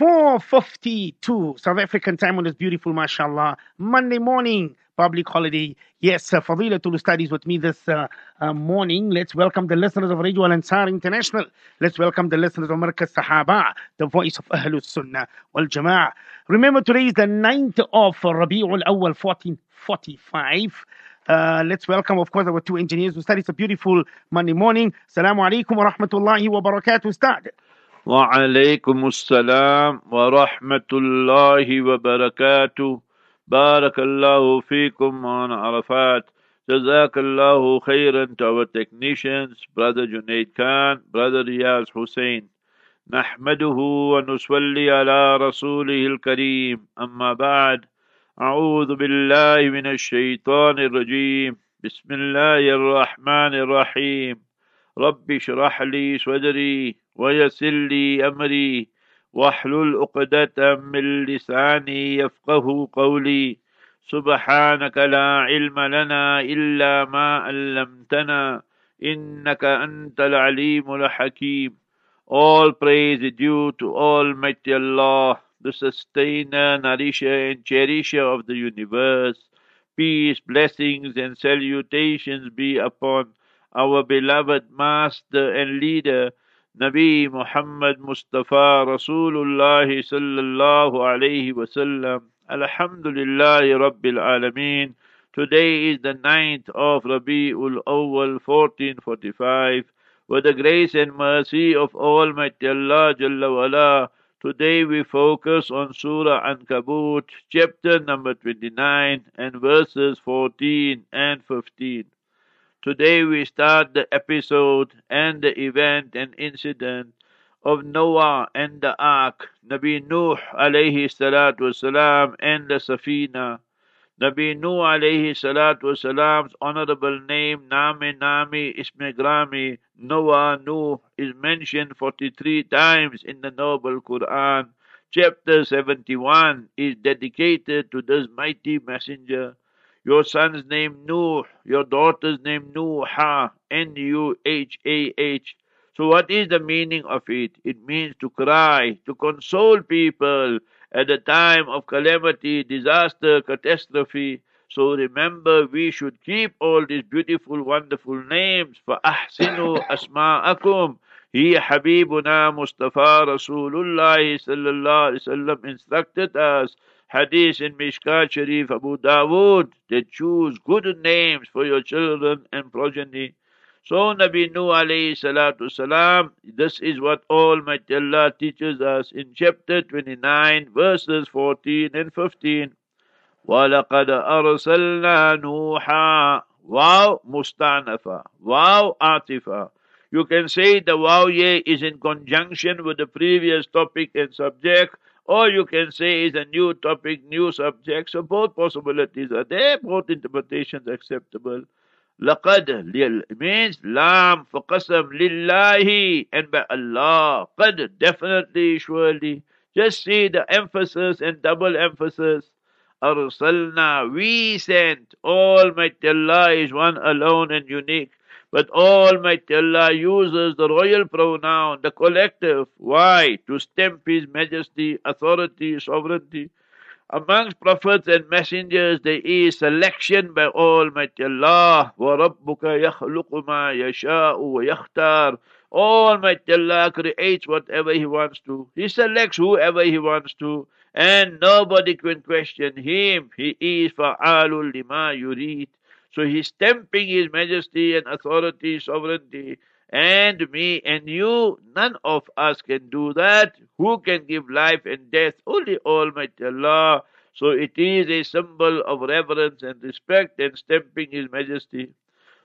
4.52 South African time on this beautiful, mashallah, Monday morning, public holiday. Yes, uh, Fadilatul Studies with me this uh, uh, morning. Let's welcome the listeners of Radio Al Ansar International. Let's welcome the listeners of Markaz Sahaba, the voice of Ahlul Sunnah wal Jama'ah. Remember, today is the 9th of Rabi'ul Awal 1445. Uh, let's welcome, of course, our two engineers who study. It's a beautiful Monday morning. Assalamu alaikum wa rahmatullahi wa barakatuh, Ustad. وعليكم السلام ورحمة الله وبركاته. بارك الله فيكم on Arafat جزاك الله خيرا to our technicians brother Junaid Khan brother Riyaz Hussein. نحمده ونصلي على رسوله الكريم. أما بعد أعوذ بالله من الشيطان الرجيم. بسم الله الرحمن الرحيم. رب اشرح لي صدري. ويسر لي أمري واحلل عقدة من لساني يفقه قولي سبحانك لا علم لنا إلا ما علمتنا إنك أنت العليم الحكيم All praise is due to Almighty Allah, the sustainer, nourisher and cherisher of the universe. Peace, blessings and salutations be upon our beloved master and leader, Nabi Muhammad Mustafa Rasulullah sallallahu alayhi wasallam. Alhamdulillah Rabbil Alameen. Today is the ninth of Rabi'ul Awwal 1445. With the grace and mercy of Almighty Allah Jalla wala, today we focus on Surah Ankabut, chapter number 29 and verses 14 and 15. Today we start the episode and the event and incident of Noah and the Ark, Nabi Nuh alayhi salatu wasalam and the Safina. Nabi Nuh alayhi salatu wasalam's honorable name, Name Nami Isme Grami, Noah Nuh, is mentioned 43 times in the Noble Quran. Chapter 71 is dedicated to this mighty messenger. Your son's name Nuh, your daughter's name Nuha, N-U-H-A-H. So what is the meaning of it? It means to cry, to console people at the time of calamity, disaster, catastrophe. So remember, we should keep all these beautiful, wonderful names. فَأَحْسِنُوا أَسْمَاءَكُمْ He, Habibuna Mustafa Rasulullah sallallahu alaihi wasallam instructed us Hadith in Mishkat Sharif Abu Dawood that choose good names for your children and progeny. So Nabi Nuh alayhi salatu salam, this is what Almighty Allah teaches us in chapter 29 verses 14 and 15. وَلَقَدْ أَرْسَلْنَا نُوحًا Wow mustanafa. Wow atifa. You can say the wow ye is in conjunction with the previous topic and subject or you can say it's a new topic, new subject. So both possibilities are there, both interpretations acceptable. لقد means lam for qasam lillahi and by Allah. Qad definitely, surely. Just see the emphasis and double emphasis. Arsalna, we sent. Almighty Allah is one alone and unique. But Almighty Allah uses the royal pronoun, the collective. Why? To stamp His majesty, authority, sovereignty. Amongst prophets and messengers there is selection by Almighty Allah. وَرَبُّكَ يَخْلُقُ مَا يَشَاءُ وَيَخْتَارُ Almighty Allah creates whatever He wants to. He selects whoever He wants to. And nobody can question Him. He is فَعَالٌ لِمَا يُرِيدُ so he's stamping his majesty and authority, sovereignty, and me and you. None of us can do that. Who can give life and death? Only Almighty Allah. So it is a symbol of reverence and respect and stamping his majesty.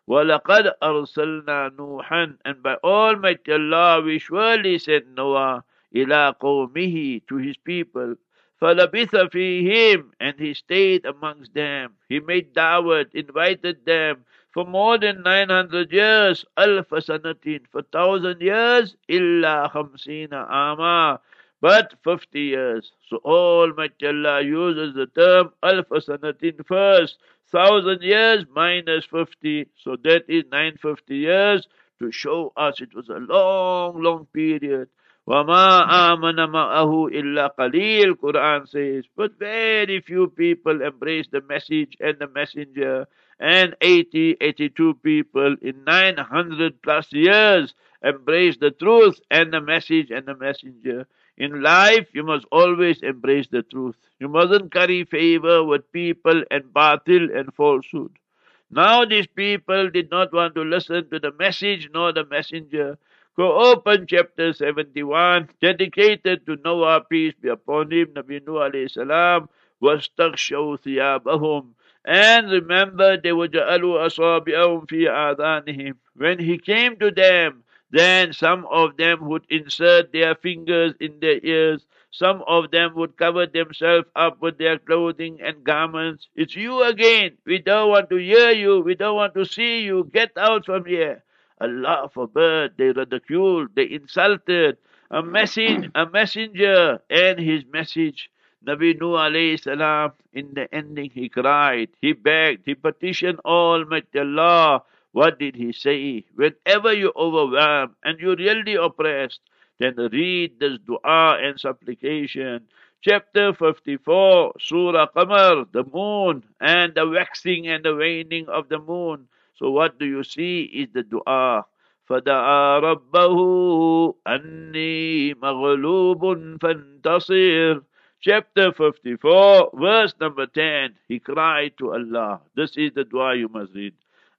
وَلَقَدْ أَرْسَلْنَا نُوحًا And by Almighty Allah we surely sent Noah إِلَىٰ قَوْمِهِ to his people فَلَبِثَ فِيهِمْ And he stayed amongst them. He made da'wat, invited them for more than 900 years. أَلْفَ سَنَةٍ For thousand years. إِلَّا خَمْسِينَ آمَا But 50 years. So Almighty Allah uses the term أَلْفَ سَنَةٍ first. Thousand years minus 50. So that is 950 years to show us it was a long, long period. وَمَا آمَنَ مَعَهُ إِلَّا قَلِيلٌ Quran says, but very few people embrace the message and the messenger, and 80, 82 people in 900 plus years embrace the truth and the message and the messenger. In life, you must always embrace the truth. You mustn't curry favor with people and batil and falsehood. Now these people did not want to listen to the message nor the messenger. Go open chapter 71, dedicated to Noah, peace be upon him, Nabi Nuh alayhi salam, وَاسْتَغْشَوْا ثِيَابَهُمْ And remember, they were جَعَلُوا أَصَابِعَهُمْ فِي آذَانِهِمْ When he came to them, then some of them would insert their fingers in their ears, some of them would cover themselves up with their clothing and garments. It's you again. We don't want to hear you. We don't want to see you. Get out from here. Allah forbid, they ridiculed, they insulted a message, a messenger and his message. Nabi Nuh alayhi salam, in the ending he cried, he begged, he petitioned Almighty Allah. What did he say? Whenever you're overwhelmed and you're really oppressed, then read this dua and supplication. Chapter 54, Surah Qamar, the moon, and the waxing and the waning of the moon. So what do you see is the dua. فدعا ربه أني مغلوب فانتصر Chapter 54, verse number 10. He cried to Allah. This is the dua you must read.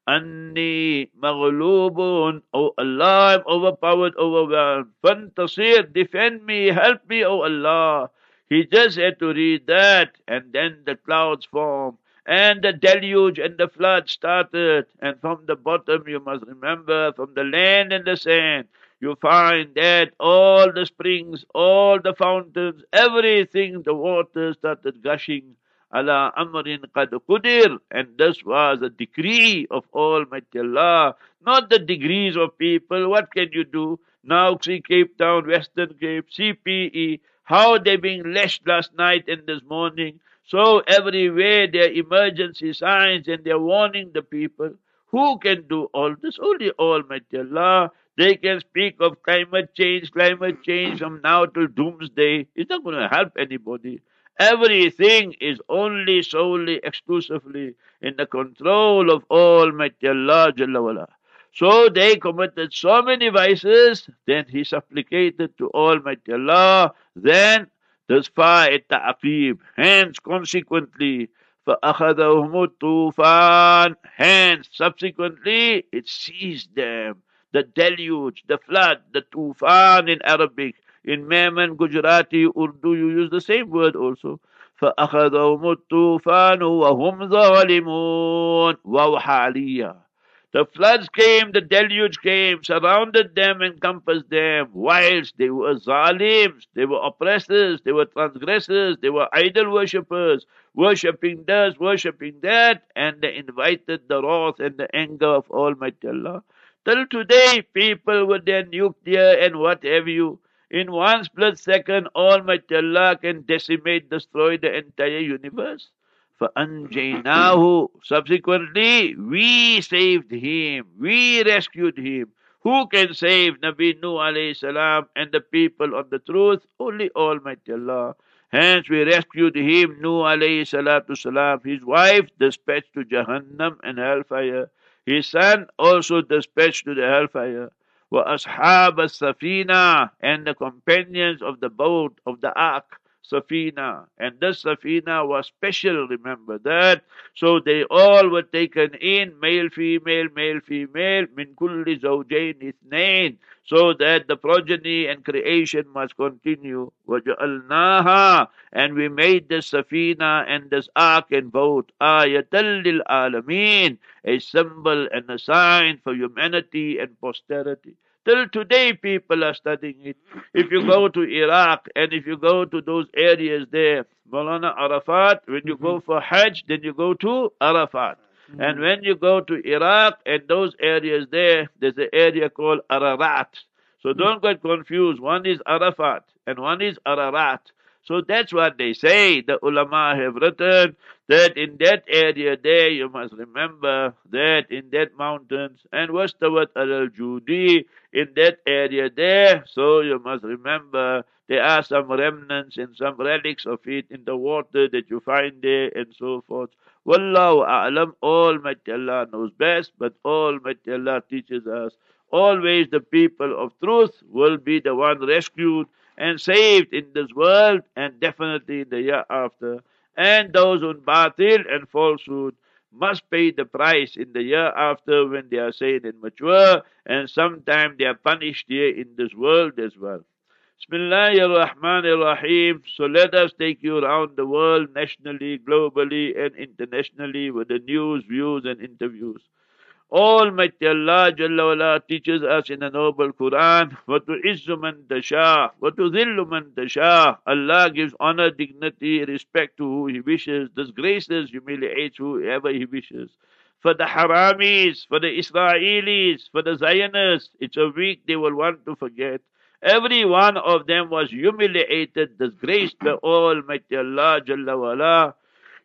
Anni maghlubun. Oh Allah, I'm overpowered, overwhelmed. Fantasir, defend me, help me, oh Allah. He just had to read that, and then the clouds formed and the deluge and the flood started. And from the bottom, you must remember, from the land and the sand, you find that all the springs, all the fountains, everything, the water started gushing. Ala amrin qad qudir. And this was a decree of Almighty Allah, not the degrees of people. What can you do? Now see Cape Town, Western Cape, CPE, how they being lashed last night and this morning. So everywhere there are emergency signs and they're warning the people. Who can do all this? Only Almighty Allah. They can speak of climate change, climate change from now till doomsday. It's not going to help anybody. Everything is only solely exclusively in the control of Almighty Allah Jalla. So they committed so many vices, then he supplicated to Almighty Allah, then despite التعقيب hence consequently فأخذهم الطوفان hence subsequently it seized them. The deluge the flood the tufan in Arabic in Memon, Gujarati Urdu you use the same word also. فأخذهم الطوفان وهم ظالمون. واو حالية the floods came, the deluge came, surrounded them, encompassed them, whilst they were zalims, they were oppressors, they were transgressors, they were idol worshippers, worshipping this, worshipping that, and they invited the wrath and the anger of Almighty Allah. Till today, people with their nuclear and what have you, in one split second, Almighty Allah can decimate, destroy the entire universe. فَأَنْجَيْنَاهُ Subsequently, we saved him. We rescued him. Who can save Nabi Nuh alayhi salam and the people on the truth? Only Almighty Allah. Hence we rescued him, Nuh alayhi salatu salam, his wife dispatched to Jahannam and hellfire. His son also dispatched to the hellfire. وَأَصْحَابَ السَّفِينَةِ And the companions of the boat, of the ark. Safina. And this Safina was special, remember that. So they all were taken in, male, female, male, female, min kulli zawjain ithnain, so that the progeny and creation must continue. وَجَعَلْنَاهَا And we made this Safina and this ark and boat, ayatan lil alameen, a symbol and a sign for humanity and posterity. Till today, people are studying it. If you go to Iraq and if you go to those areas there, Maulana Arafat, when you go mm-hmm. for Hajj, then you go to Arafat. Mm-hmm. And when you go to Iraq and those areas there, there's an area called Ararat. So mm-hmm. don't get confused. One is Arafat and one is Ararat. So that's what they say. The ulama have written that in that area there, you must remember that in that mountains and westward al Judi, in that area there, so you must remember there are some remnants and some relics of it in the water that you find there and so forth. Wallahu a'lam, Almighty Allah knows best, but Almighty Allah teaches us always the people of truth will be the one rescued and saved in this world and definitely in the year after. And those on batil and falsehood must pay the price in the year after when they are saved and mature, and sometimes they are punished here in this world as well. Bismillahir. So let us take you around the world, nationally, globally, and internationally with the news, views, and interviews. Almighty Allah Jalla wala teaches us in the noble Quran, وَتُعِزُّ مَن تَشَاءُ وَتُذِلُّ مَن تَشَاءُ Allah gives honor, dignity, respect to who He wishes, disgraces, humiliates whoever He wishes. For the Haramis, for the Israelis, for the Zionists, it's a week they will want to forget. Every one of them was humiliated, disgraced by Almighty Allah Jalla wala.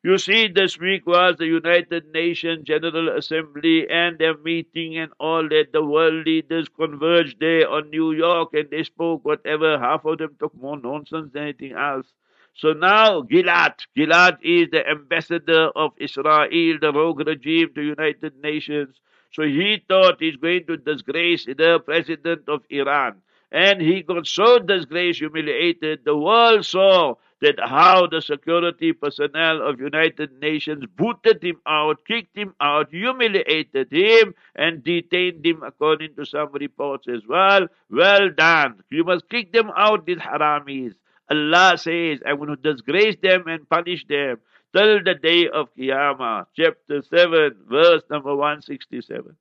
You see, this week was the United Nations General Assembly and their meeting and all that. The world leaders converged there on New York and they spoke whatever. Half of them talk more nonsense than anything else. So now Gilad, Gilad is the ambassador of Israel, the rogue regime to United Nations. So he thought he's going to disgrace the president of Iran. And he got so disgraced, humiliated. The world saw that how the security personnel of United Nations booted him out, kicked him out, humiliated him, and detained him according to some reports as well. Well done. You must kick them out, these haramis. Allah says, going to disgrace them and punish them till the day of Qiyamah. Chapter 7, verse number 167.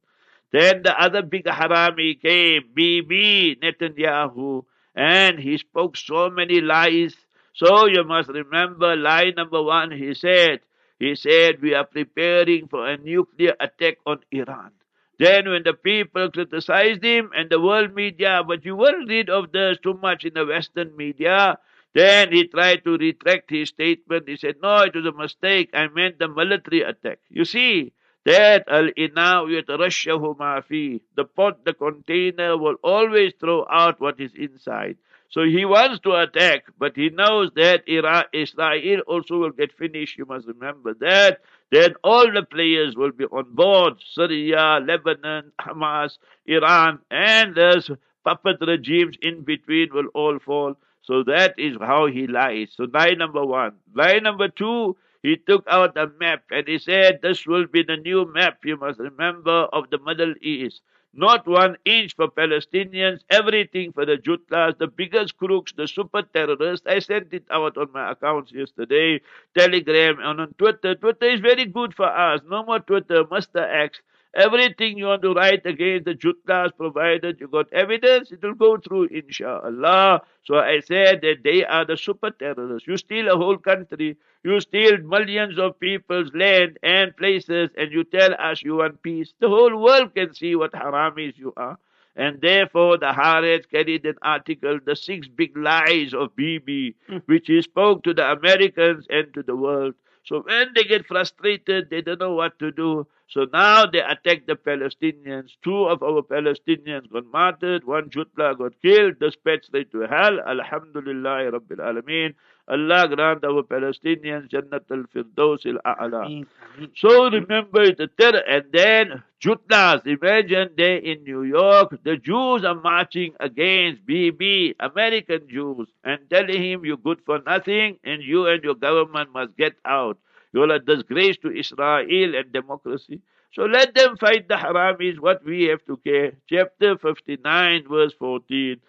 Then the other big harami came, Bibi Netanyahu, and he spoke so many lies so you must remember line number one, he said, he said, we are preparing for a nuclear attack on Iran. Then when the people criticized him and the world media, but you will read of this too much in the Western media, then he tried to retract his statement. He said, no, it was a mistake. I meant the military attack. You see, that al-ina yatarashahu ma fi. The pot, the container will always throw out what is inside. So he wants to attack, but he knows that Israel also will get finished. You must remember that. Then all the players will be on board Syria, Lebanon, Hamas, Iran, and there's puppet regimes in between will all fall. So that is how he lies. So lie number one. Lie number two, he took out a map and he said this will be the new map, you must remember, of the Middle East. Not one inch for Palestinians, everything for the Jutlas, the biggest crooks, the super terrorists. I sent it out on my accounts yesterday, Telegram, and on Twitter. Twitter is very good for us. No more Twitter, Mr. X. Everything you want to write against the Jutlas, provided you got evidence, it will go through, inshallah. So I said that they are the super terrorists. You steal a whole country, you steal millions of people's land and places, and you tell us you want peace. The whole world can see what haramis you are. And therefore, the Haaretz carried an article, The Six Big Lies of Bibi, mm. which he spoke to the Americans and to the world. So when they get frustrated, they don't know what to do. So now they attack the Palestinians. Two of our Palestinians got martyred. One Jutla got killed, dispatched straight to hell. Alhamdulillah Rabbil Alameen. Allah grant our Palestinians Jannat al-Firdaus al-A'la. So remember the terror. And then Jutlas, imagine they in New York, the Jews are marching against BB, American Jews, and telling him you're good for nothing and you and your government must get out. You're a disgrace to Israel and democracy. So let them fight the haramis, what we have to care. Chapter 59, verse 14.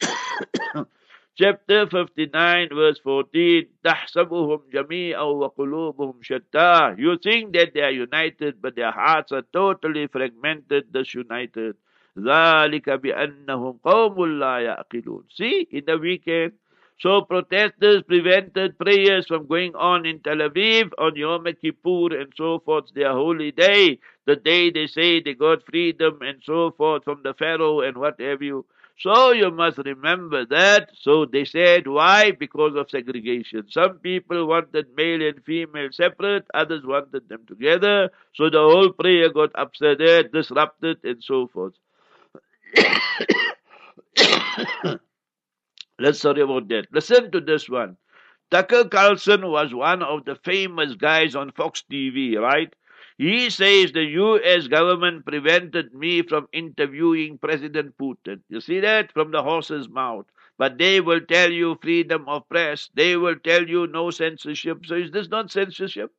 Chapter 59, verse 14. تحسبهم جميعا وقلوبهم شتى. You think that they are united, but their hearts are totally fragmented, disunited. ذلك بأنهم قوم لا يعقلون. See, in the weekend, so protesters prevented prayers from going on in Tel Aviv on Yom Kippur and so forth, their holy day, the day they say they got freedom and so forth from the Pharaoh and what have you. So you must remember that. So they said, why? Because of segregation. Some people wanted male and female separate, others wanted them together. So the whole prayer got upset, eh, disrupted, and so forth. Let's sorry about that. Listen to this one. Tucker Carlson was one of the famous guys on Fox TV, right? He says the US government prevented me from interviewing President Putin. You see that? From the horse's mouth. But they will tell you freedom of press. They will tell you no censorship. So is this not censorship?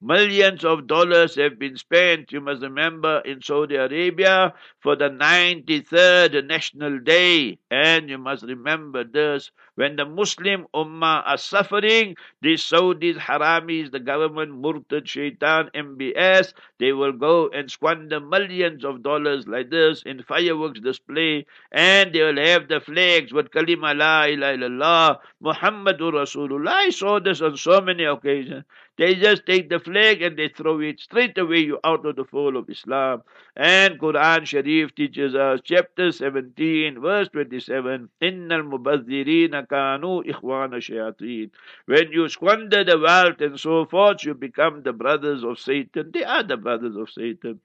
Millions of dollars have been spent, you must remember, in Saudi Arabia for the 93rd National Day. And you must remember this when the Muslim Ummah are suffering, these Saudis, Haramis, the government, Murtad, Shaitan, MBS, they will go and squander millions of dollars like this in fireworks display, and they will have the flags with Kalima La ilaha illallah, Muhammadur Rasulullah. I saw this on so many occasions. They just take the flag and they throw it straight away you out of the fold of Islam. And Quran Sharif teaches us, chapter 17, verse 27, Innal mubazzirina kanu ikhwana shayateen. When you squander the wealth and so forth, you become the brothers of Satan. They are the brothers of Satan.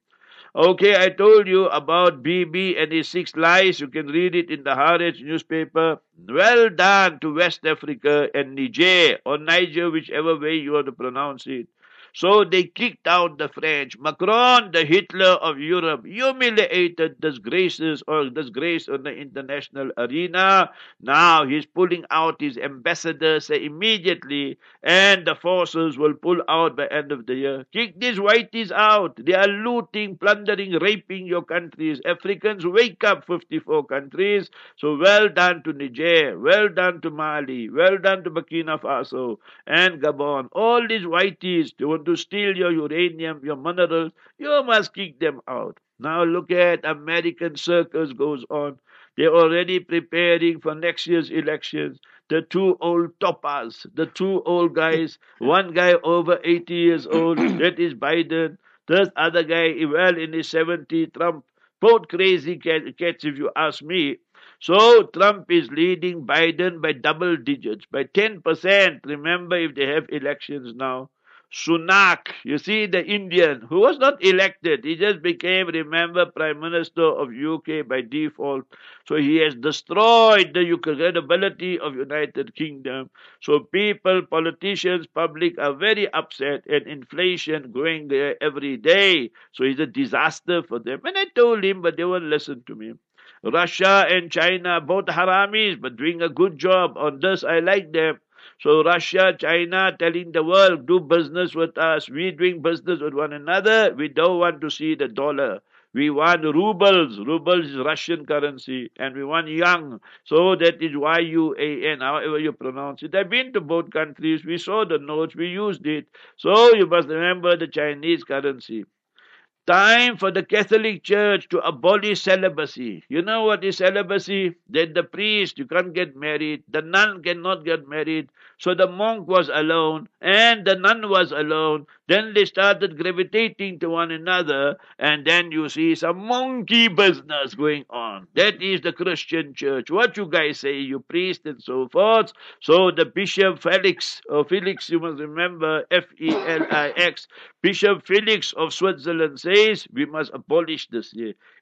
Okay, I told you about Bibi and his six lies. You can read it in the Haaretz newspaper. Well done to West Africa and Niger, or Niger, whichever way you want to pronounce it. So they kicked out the French. Macron, the Hitler of Europe, humiliated disgraces or disgrace on the international arena. Now he's pulling out his ambassadors immediately, and the forces will pull out by end of the year. Kick these whiteys out. They are looting, plundering, raping your countries. Africans, wake up, 54 countries. So well done to Niger, well done to Mali, well done to Burkina Faso and Gabon. All these whiteys, they want to steal your uranium, your minerals, you must kick them out. Now look at American circus goes on. They're already preparing for next year's elections. The two old toppers, the two old guys, one guy over 80 years old, that is Biden. This other guy, well in his 70s, Trump. Both crazy cats, if you ask me. So Trump is leading Biden by double digits, by 10%. Remember, if they have elections now. Sunak, you see the Indian who was not elected, he just became, remember, Prime Minister of UK by default. So he has destroyed the credibility of United Kingdom. So people, politicians, public are very upset and inflation going there every day. So it's a disaster for them. And I told him, but they won't listen to me. Russia and China, both haramis, but doing a good job on this. I like them. So Russia, China telling the world, do business with us. We doing business with one another. We don't want to see the dollar. We want rubles. Rubles is Russian currency. And we want yuan. So that is Y-U-A-N, however you pronounce it. I've been to both countries. We saw the notes. We used it. So you must remember the Chinese currency. Time for the Catholic Church to abolish celibacy. You know what is celibacy? That the priest, you can't get married, the nun cannot get married, so the monk was alone, and the nun was alone. Then they started gravitating to one another, and then you see some monkey business going on. That is the Christian church. What you guys say, you priest and so forth. So the Bishop Felix, or Felix, you must remember, F E L I X, Bishop Felix of Switzerland we must abolish this.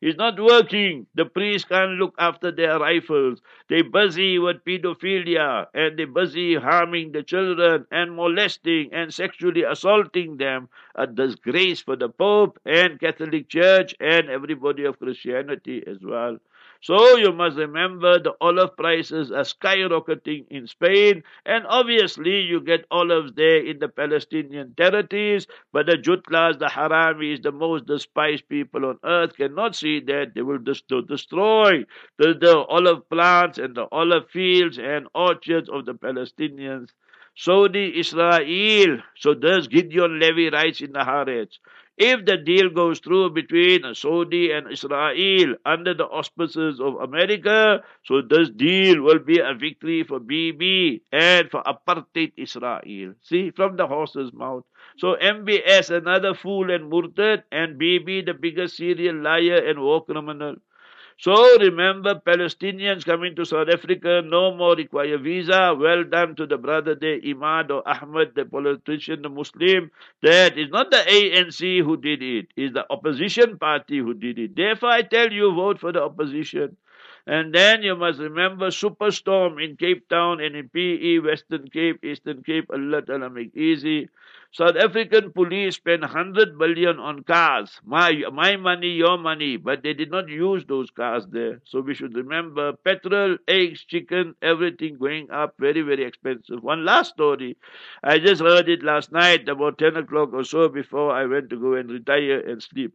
It's not working. The priests can't look after their rifles. They're busy with pedophilia and they're busy harming the children and molesting and sexually assaulting them. A disgrace for the Pope and Catholic Church and everybody of Christianity as well. So you must remember the olive prices are skyrocketing in Spain, and obviously you get olives there in the Palestinian territories, but the Jutlas, the Haramis, the most despised people on earth cannot see that. They will destroy the, the olive plants and the olive fields and orchards of the Palestinians. Saudi Israel. So does Gideon Levy writes in the Haaretz. If the deal goes through between Saudi and Israel under the auspices of America, so this deal will be a victory for Bibi and for apartheid Israel. See, from the horse's mouth. So MBS, another fool and murtad, and Bibi, the biggest serial liar and war criminal. So remember, Palestinians coming to South Africa no more require visa. Well done to the brother there, Imad or Ahmed, the politician, the Muslim. That is not the ANC who did it, it's the opposition party who did it. Therefore, I tell you, vote for the opposition. And then you must remember Superstorm in Cape Town and in PE, Western Cape, Eastern Cape, Allah Ta'ala make easy. South African police spent 100 billion on cars. My, my money, your money. But they did not use those cars there. So we should remember petrol, eggs, chicken, everything going up very, very expensive. One last story. I just heard it last night about 10 o'clock or so before I went to go and retire and sleep.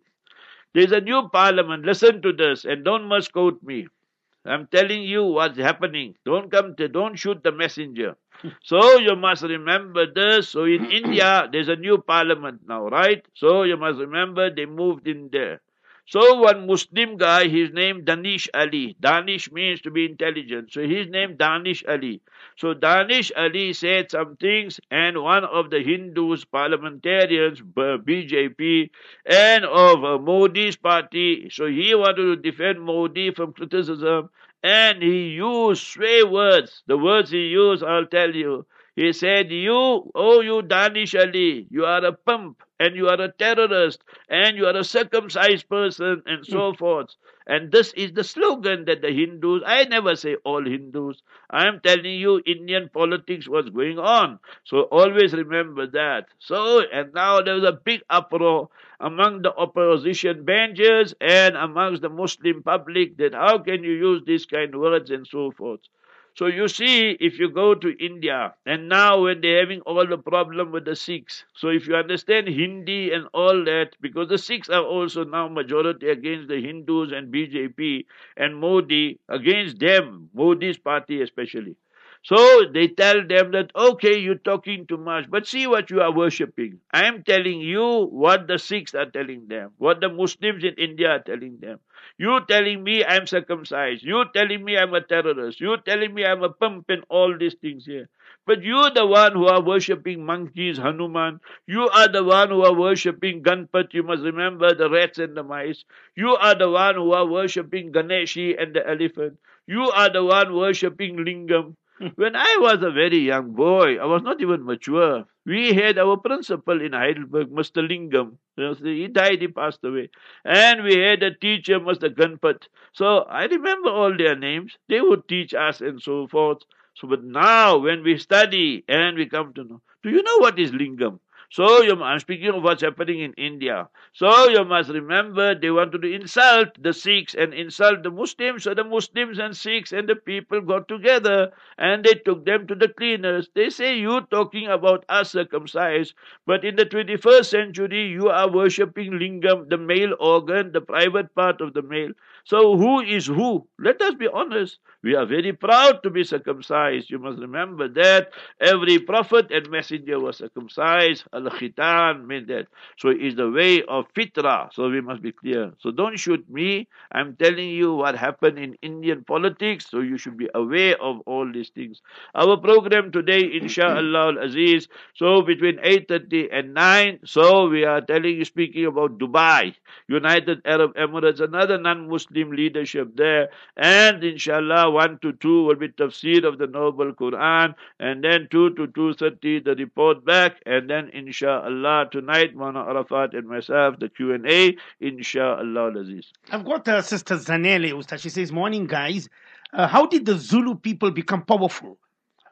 There's a new parliament. Listen to this and don't misquote me. I'm telling you what's happening. Don't come to, don't shoot the messenger. so you must remember this. So in India, there's a new parliament now, right? So you must remember they moved in there. So one Muslim guy, his name Danish Ali. Danish means to be intelligent. So his name Danish Ali. So Danish Ali said some things, and one of the Hindus parliamentarians, BJP, and of uh, Modi's party, so he wanted to defend Modi from criticism, and he used swear words. The words he used, I'll tell you. He said, You, oh, you Danish Ali, you are a pimp and you are a terrorist and you are a circumcised person and so mm. forth. And this is the slogan that the Hindus, I never say all Hindus, I am telling you Indian politics was going on. So always remember that. So, and now there was a big uproar among the opposition benches and amongst the Muslim public that how can you use these kind of words and so forth. So you see, if you go to India, and now when they're having all the problem with the Sikhs, so if you understand Hindi and all that, because the Sikhs are also now majority against the Hindus and BJP and Modi, against them, Modi's party especially. So they tell them that, okay, you're talking too much, but see what you are worshipping. I am telling you what the Sikhs are telling them, what the Muslims in India are telling them. You telling me I'm circumcised. You telling me I'm a terrorist. You telling me I'm a pimp and all these things here. But you the one who are worshipping monkeys, Hanuman. You are the one who are worshipping Ganpat. You must remember the rats and the mice. You are the one who are worshipping Ganeshi and the elephant. You are the one worshipping Lingam. when I was a very young boy, I was not even mature. We had our principal in Heidelberg, Mr. Lingam. He died, he passed away. And we had a teacher, Mr. Gunpat. So I remember all their names. They would teach us and so forth. So, but now when we study and we come to know, do you know what is Lingam? So you, I'm speaking of what's happening in India. So you must remember they wanted to insult the Sikhs and insult the Muslims. So the Muslims and Sikhs and the people got together and they took them to the cleaners. They say you talking about us circumcised, but in the 21st century you are worshipping lingam, the male organ, the private part of the male. So who is who? Let us be honest. We are very proud to be circumcised. You must remember that every prophet and messenger was circumcised. Al khitan meant that. So it is the way of fitra. So we must be clear. So don't shoot me. I'm telling you what happened in Indian politics. So you should be aware of all these things. Our program today, inshallah Al aziz. So between 8:30 and 9. So we are telling you, speaking about Dubai, United Arab Emirates, another non-Muslim Muslim leadership there. And inshallah, 1 to 2 will be tafsir of the Noble Quran. And then 2 to 2.30, the report back. And then inshallah, tonight, Maulana Arafat and myself, the Q&A. Inshallah, Aziz. I've got uh, Sister Zanele, Ustad. She says, morning guys. Uh, how did the Zulu people become powerful?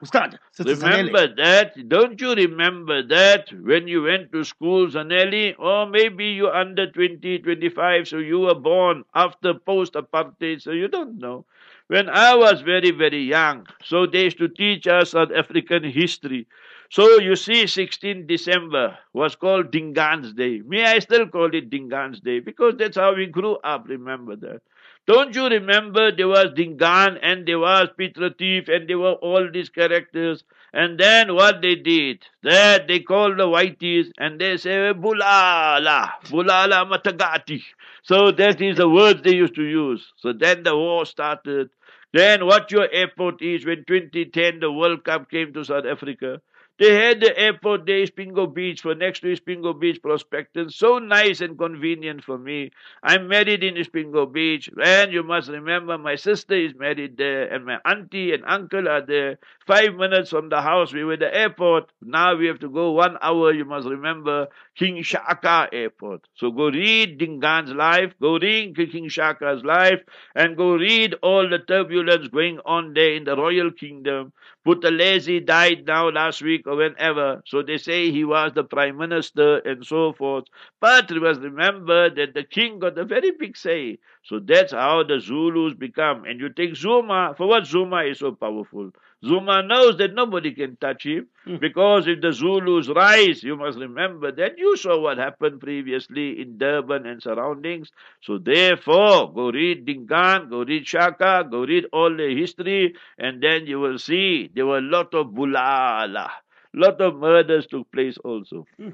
Ustad, remember that? Don't you remember that when you went to school, Zanelli? Or maybe you're under 20, 25, so you were born after post apartheid, so you don't know. When I was very, very young, so they used to teach us South African history. So you see, 16 December was called Dingaan's Day. Me, I still call it Dingaan's Day because that's how we grew up. Remember that. Don't you remember there was Dingaan and there was Piet Retief and there were all these characters. And then what they did, that they called the whiteys and they say, Bulala, Bulala Matagati. So that is the words they used to use. So then the war started. Then what your airport is when 2010 the World Cup came to South Africa. They had the airport there, Spingo Beach, for next to Spingo Beach Prospecton. So nice and convenient for me. I'm married in Spingo Beach, and you must remember my sister is married there, and my auntie and uncle are there. Five minutes from the house, we were at the airport. Now we have to go one hour, you must remember, King Shaka Airport. So go read Dingaan's life, go read King Shaka's life, and go read all the turbulence going on there in the royal kingdom. Buthelezi died now last week or whenever, so they say he was the prime minister and so forth. But we must remember that the king got a very big say. So that's how the Zulus become. And you take Zuma, for what Zuma is so powerful? Zuma knows that nobody can touch him Hmm. because if the Zulus rise, you must remember that you saw what happened previously in Durban and surroundings. So therefore, go read Dingaan, go read Shaka, go read all the history, and then you will see there were a lot of bulala, lot of murders took place also. Hmm.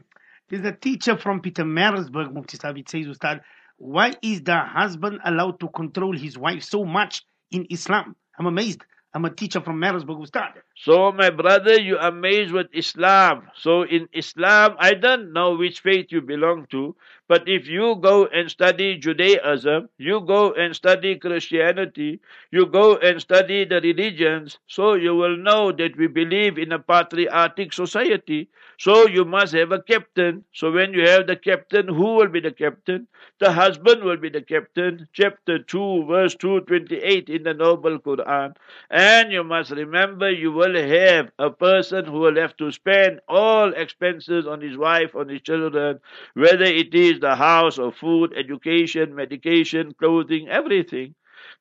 There's a teacher from Pietermaritzburg, Mufti says, Ustad, why is the husband allowed to control his wife so much in Islam? I'm amazed. I'm a teacher from Marisburg, Ustad. So, my brother, you are amazed with Islam. So, in Islam, I don't know which faith you belong to, but if you go and study Judaism, you go and study Christianity, you go and study the religions, so you will know that we believe in a patriotic society. So, you must have a captain. So, when you have the captain, who will be the captain? The husband will be the captain. Chapter 2, verse 228 in the Noble Quran. And you must remember, you will have a person who will have to spend all expenses on his wife, on his children, whether it is the house or food, education, medication, clothing, everything.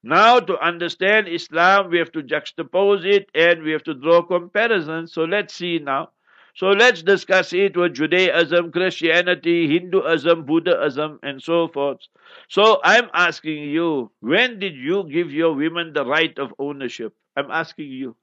Now, to understand Islam, we have to juxtapose it and we have to draw comparisons. So, let's see now. So let's discuss it with Judaism, Christianity, Hinduism, Buddhism, and so forth. So I'm asking you, when did you give your women the right of ownership? I'm asking you.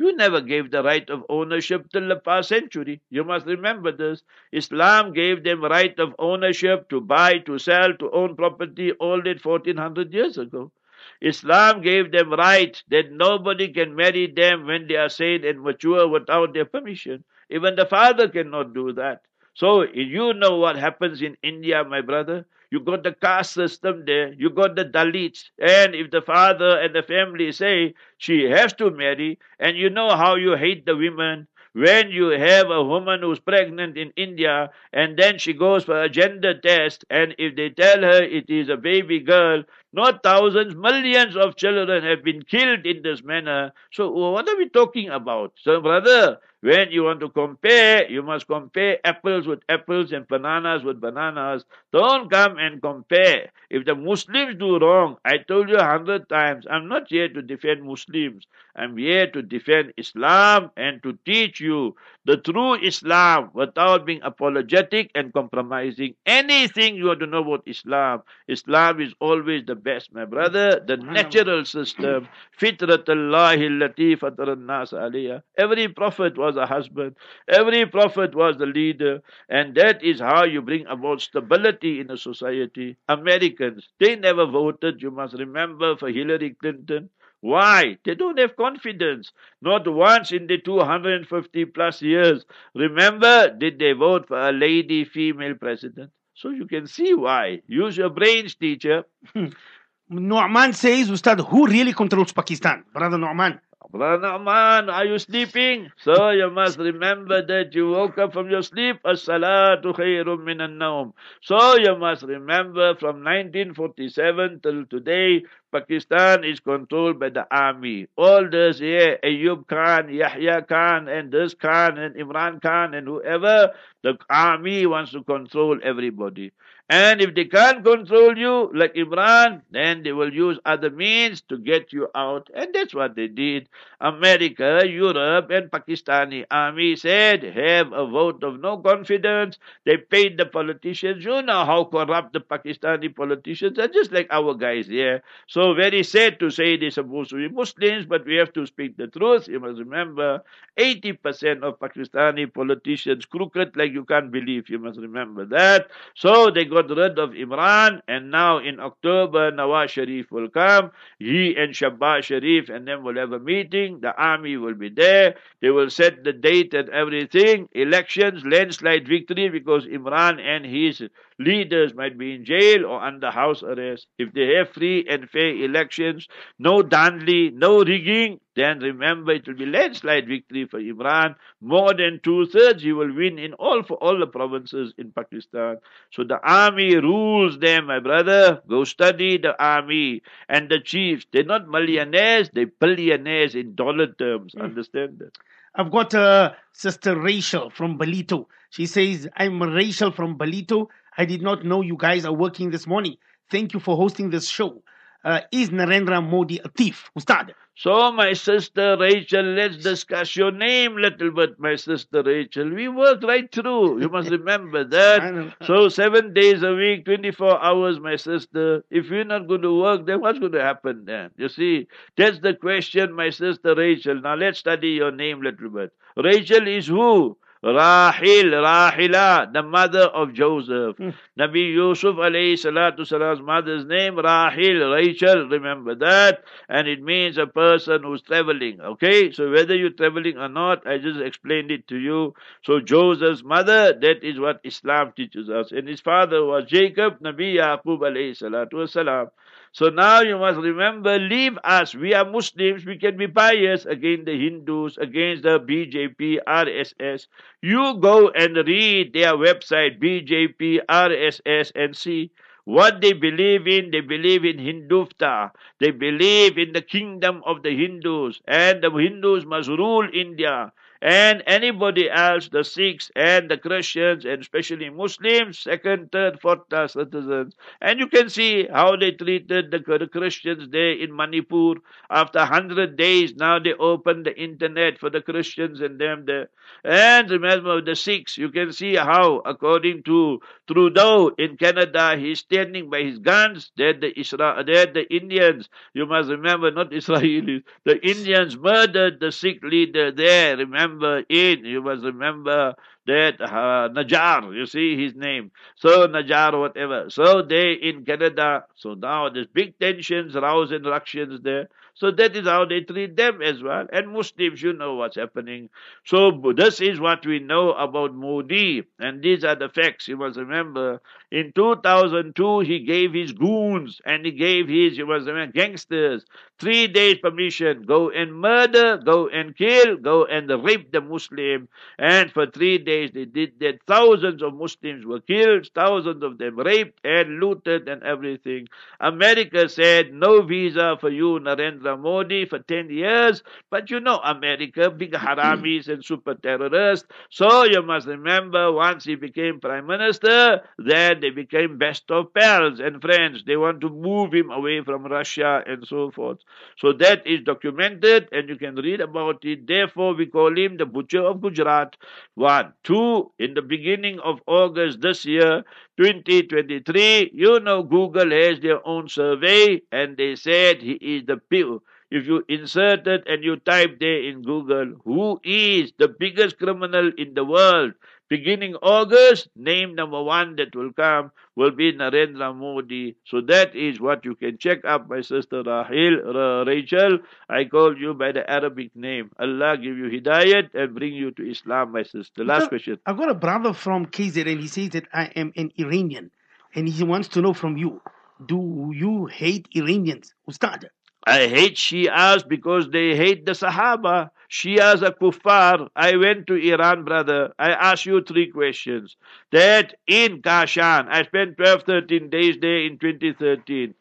You never gave the right of ownership till the past century. You must remember this. Islam gave them right of ownership to buy, to sell, to own property all that 1400 years ago. Islam gave them right that nobody can marry them when they are sane and mature without their permission. Even the father cannot do that. So you know what happens in India, my brother. You got the caste system there. You got the Dalits. And if the father and the family say she has to marry, and you know how you hate the women, when you have a woman who's pregnant in India and then she goes for a gender test, and if they tell her it is a baby girl, not thousands, millions of children have been killed in this manner. So, what are we talking about? So, brother, when you want to compare, you must compare apples with apples and bananas with bananas. Don't come and compare. If the Muslims do wrong, I told you a hundred times, I'm not here to defend Muslims. I'm here to defend Islam and to teach you the true Islam without being apologetic and compromising anything you want to know about Islam. Islam is always the best, my brother. The natural system, fitratullahi allati fataran nas aliyah. Every prophet was a husband. Every prophet was the leader. And that is how you bring about stability in a society. Americans, they never voted, you must remember, for Hillary Clinton. Why? They don't have confidence. Not once in the 250 plus years. Remember, did they vote for a lady female president? So you can see why. Use your brains, teacher. Nu'man says, Ustad, who really controls Pakistan? Brother Nu'man. Brother man, are you sleeping? So you must remember that you woke up from your sleep. As-salatu khayrun minan nawm. So you must remember from 1947 till today, Pakistan is controlled by the army. All this here, Ayub Khan, Yahya Khan, and this Khan, and Imran Khan, and whoever, the army wants to control everybody. And if they can't control you, like Imran, then they will use other means to get you out. And that's what they did. America, Europe, and Pakistani army said, have a vote of no confidence. They paid the politicians. You know how corrupt the Pakistani politicians are, just like our guys here. So So very sad to say they're supposed to be Muslims, but we have to speak the truth. You must remember, 80% of Pakistani politicians crooked like you can't believe. You must remember that. So they got rid of Imran, and now in October, Nawaz Sharif will come. He and Shahbaz Sharif and them will have a meeting. The army will be there. They will set the date and everything. Elections, landslide victory because Imran and his leaders might be in jail or under house arrest. If they have free and fair elections, no dandly, no rigging, then remember it will be landslide victory for Imran. More than two thirds he will win in all for all the provinces in Pakistan. So the army rules them, my brother. Go study the army and the chiefs. They're not millionaires, they're billionaires in dollar terms. Mm. Understand that? I've got uh, Sister Rachel from Ballito. She says, I'm Rachel from Ballito. I did not know you guys are working this morning. Thank you for hosting this show. Uh, is Narendra Modi a thief? Ustad. So, my sister Rachel, let's discuss your name a little bit, my sister Rachel. We worked right through. You must remember that. so, seven days a week, 24 hours, my sister. If you're not going to work, then what's going to happen then? You see, that's the question, my sister Rachel. Now, let's study your name a little bit. Rachel is who? Rahil, Rahila, the mother of Joseph. Mm. Nabi Yusuf alayhi salatu salam's mother's name, Rahil, Rachel, remember that. And it means a person who's traveling. Okay, so whether you're traveling or not, I just explained it to you. So Joseph's mother, that is what Islam teaches us. And his father was Jacob, Nabi Yaqub alayhi salatu salam. So now you must remember, leave us. We are Muslims. We can be biased against the Hindus, against the BJP, RSS. You go and read their website, BJP, RSS, and see what they believe in. They believe in Hindutva. They believe in the kingdom of the Hindus. And the Hindus must rule India and anybody else, the Sikhs and the Christians, and especially Muslims, second, third, fourth class citizens. And you can see how they treated the Christians there in Manipur. After 100 days, now they open the internet for the Christians and them there. And remember the Sikhs, you can see how, according to Trudeau in Canada, he's standing by his guns. They're the, Isra- they're the Indians. You must remember, not Israelis. The Indians murdered the Sikh leader there. Remember? It. You must remember that uh, Najar, you see his name. So Najar, whatever. So they in Canada. So now there's big tensions, rows and ructions there. So that is how they treat them as well. And Muslims, you know what's happening. So this is what we know about Modi. And these are the facts. You must remember, in 2002, he gave his goons and he gave his, you must remember, gangsters three days permission. Go and murder, go and kill, go and rape the Muslim. And for three days they did that. Thousands of Muslims were killed, thousands of them raped and looted and everything. America said no visa for you, Narendra Modi for 10 years. But you know, America, big haramis and super terrorists. So you must remember, once he became prime minister, then they became best of pals and friends. They want to move him away from Russia and so forth. So that is documented and you can read about it. Therefore, we call him the butcher of Gujarat. One. Two, in the beginning of August this year, 2023, you know, Google has their own survey and they said he is the pill. if you insert it and you type there in Google, who is the biggest criminal in the world? Beginning August, name number one that will come will be Narendra Modi. So that is what you can check up, my sister Rahil, Rachel. I call you by the Arabic name. Allah give you hidayat and bring you to Islam, my sister. Last question. I've got a brother from KZN and he says that I am an Iranian and he wants to know from you, do you hate Iranians? Ustad. I hate Shias because they hate the Sahaba. Shias are kuffar. I went to Iran, brother. I asked you three questions. That in Kashan, I spent 12, 13 days there in 2013.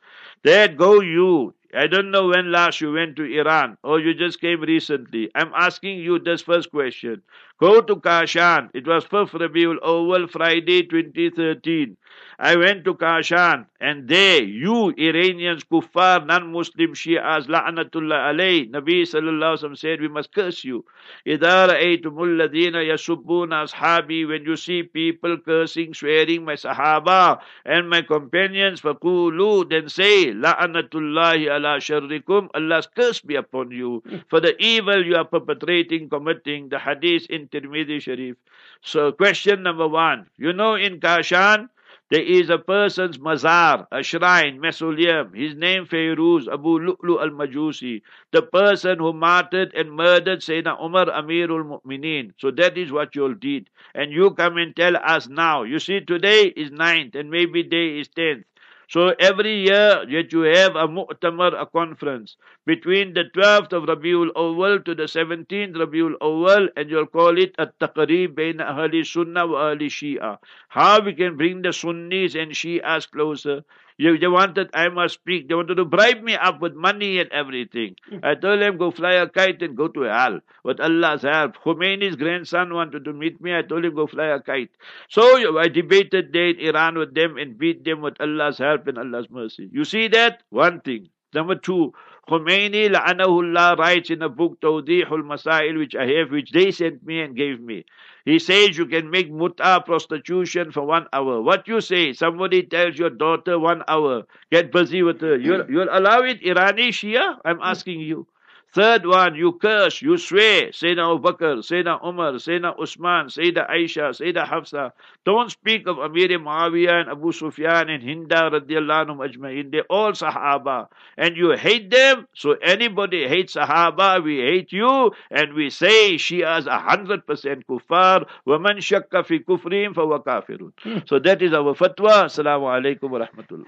That go you. I don't know when last you went to Iran or you just came recently. I'm asking you this first question. Go to Kashan. It was 5th Rabiul Awal, Friday 2013. I went to Kashan and there you Iranians, kuffar, non-Muslim Shias, la'anatullah alayh, Nabi sallallahu alaihi said, we must curse you. إِذَا رَأَيْتُمُ الَّذِينَ يَسُبُّونَ أَصْحَابِي When you see people cursing, swearing my Sahaba and my companions, فَقُولُوا Then say, لَعَنَةُ ala sharrikum Allah's curse be upon you for the evil you are perpetrating, committing. The hadith in Tirmidhi Sharif. So question number one. You know in Kashan, there is a person's mazar, a shrine, mausoleum. His name Fairuz Abu Lu'lu al-Majusi, the person who martyred and murdered Sayyidina Umar Amirul Mu'mineen. So that is what you did. And you come and tell us now. You see, today is ninth and maybe day is tenth. So every year that you have a mu'tamar, a conference, between the 12th of Rabiul Awal to the 17th Rabiul Awal, and you'll call it a taqreeb bain ahli sunnah wa ahli shia. How we can bring the Sunnis and Shias closer. You, they wanted I must speak. They wanted to bribe me up with money and everything. Hmm. I told them go fly a kite and go to hell. With Allah's help. Khomeini's grandson wanted to meet me. I told him go fly a kite. So I debated there in Iran with them and beat them with Allah's help and Allah's mercy. You see that? One thing. Number two, Khomeini la'anahullah writes in a book Tawdihul Masail which I have, which they sent me and gave me. He says you can make muta prostitution for one hour. What you say? Somebody tells your daughter one hour, get busy with her. You'll, hmm. you'll allow it, Irani Shia? I'm hmm. asking you. Third one, you curse, you swear, Sayyidina Abu Bakr, Sayyidina Umar, Sayyidina Usman, Sayyidina Aisha, Sayyidina Hafsa. Don't speak of Amir Muawiyah and Abu Sufyan and Hinda radiallahu anhum ajma'in. They're all Sahaba. And you hate them, so anybody hates Sahaba, we hate you, and we say Shias a hundred percent kuffar, وَمَنْ شَكَّ فِي كُفْرِهِمْ فَهُوَ كَافِرٌ. So that is our fatwa. Assalamu alaikum wa rahmatullah.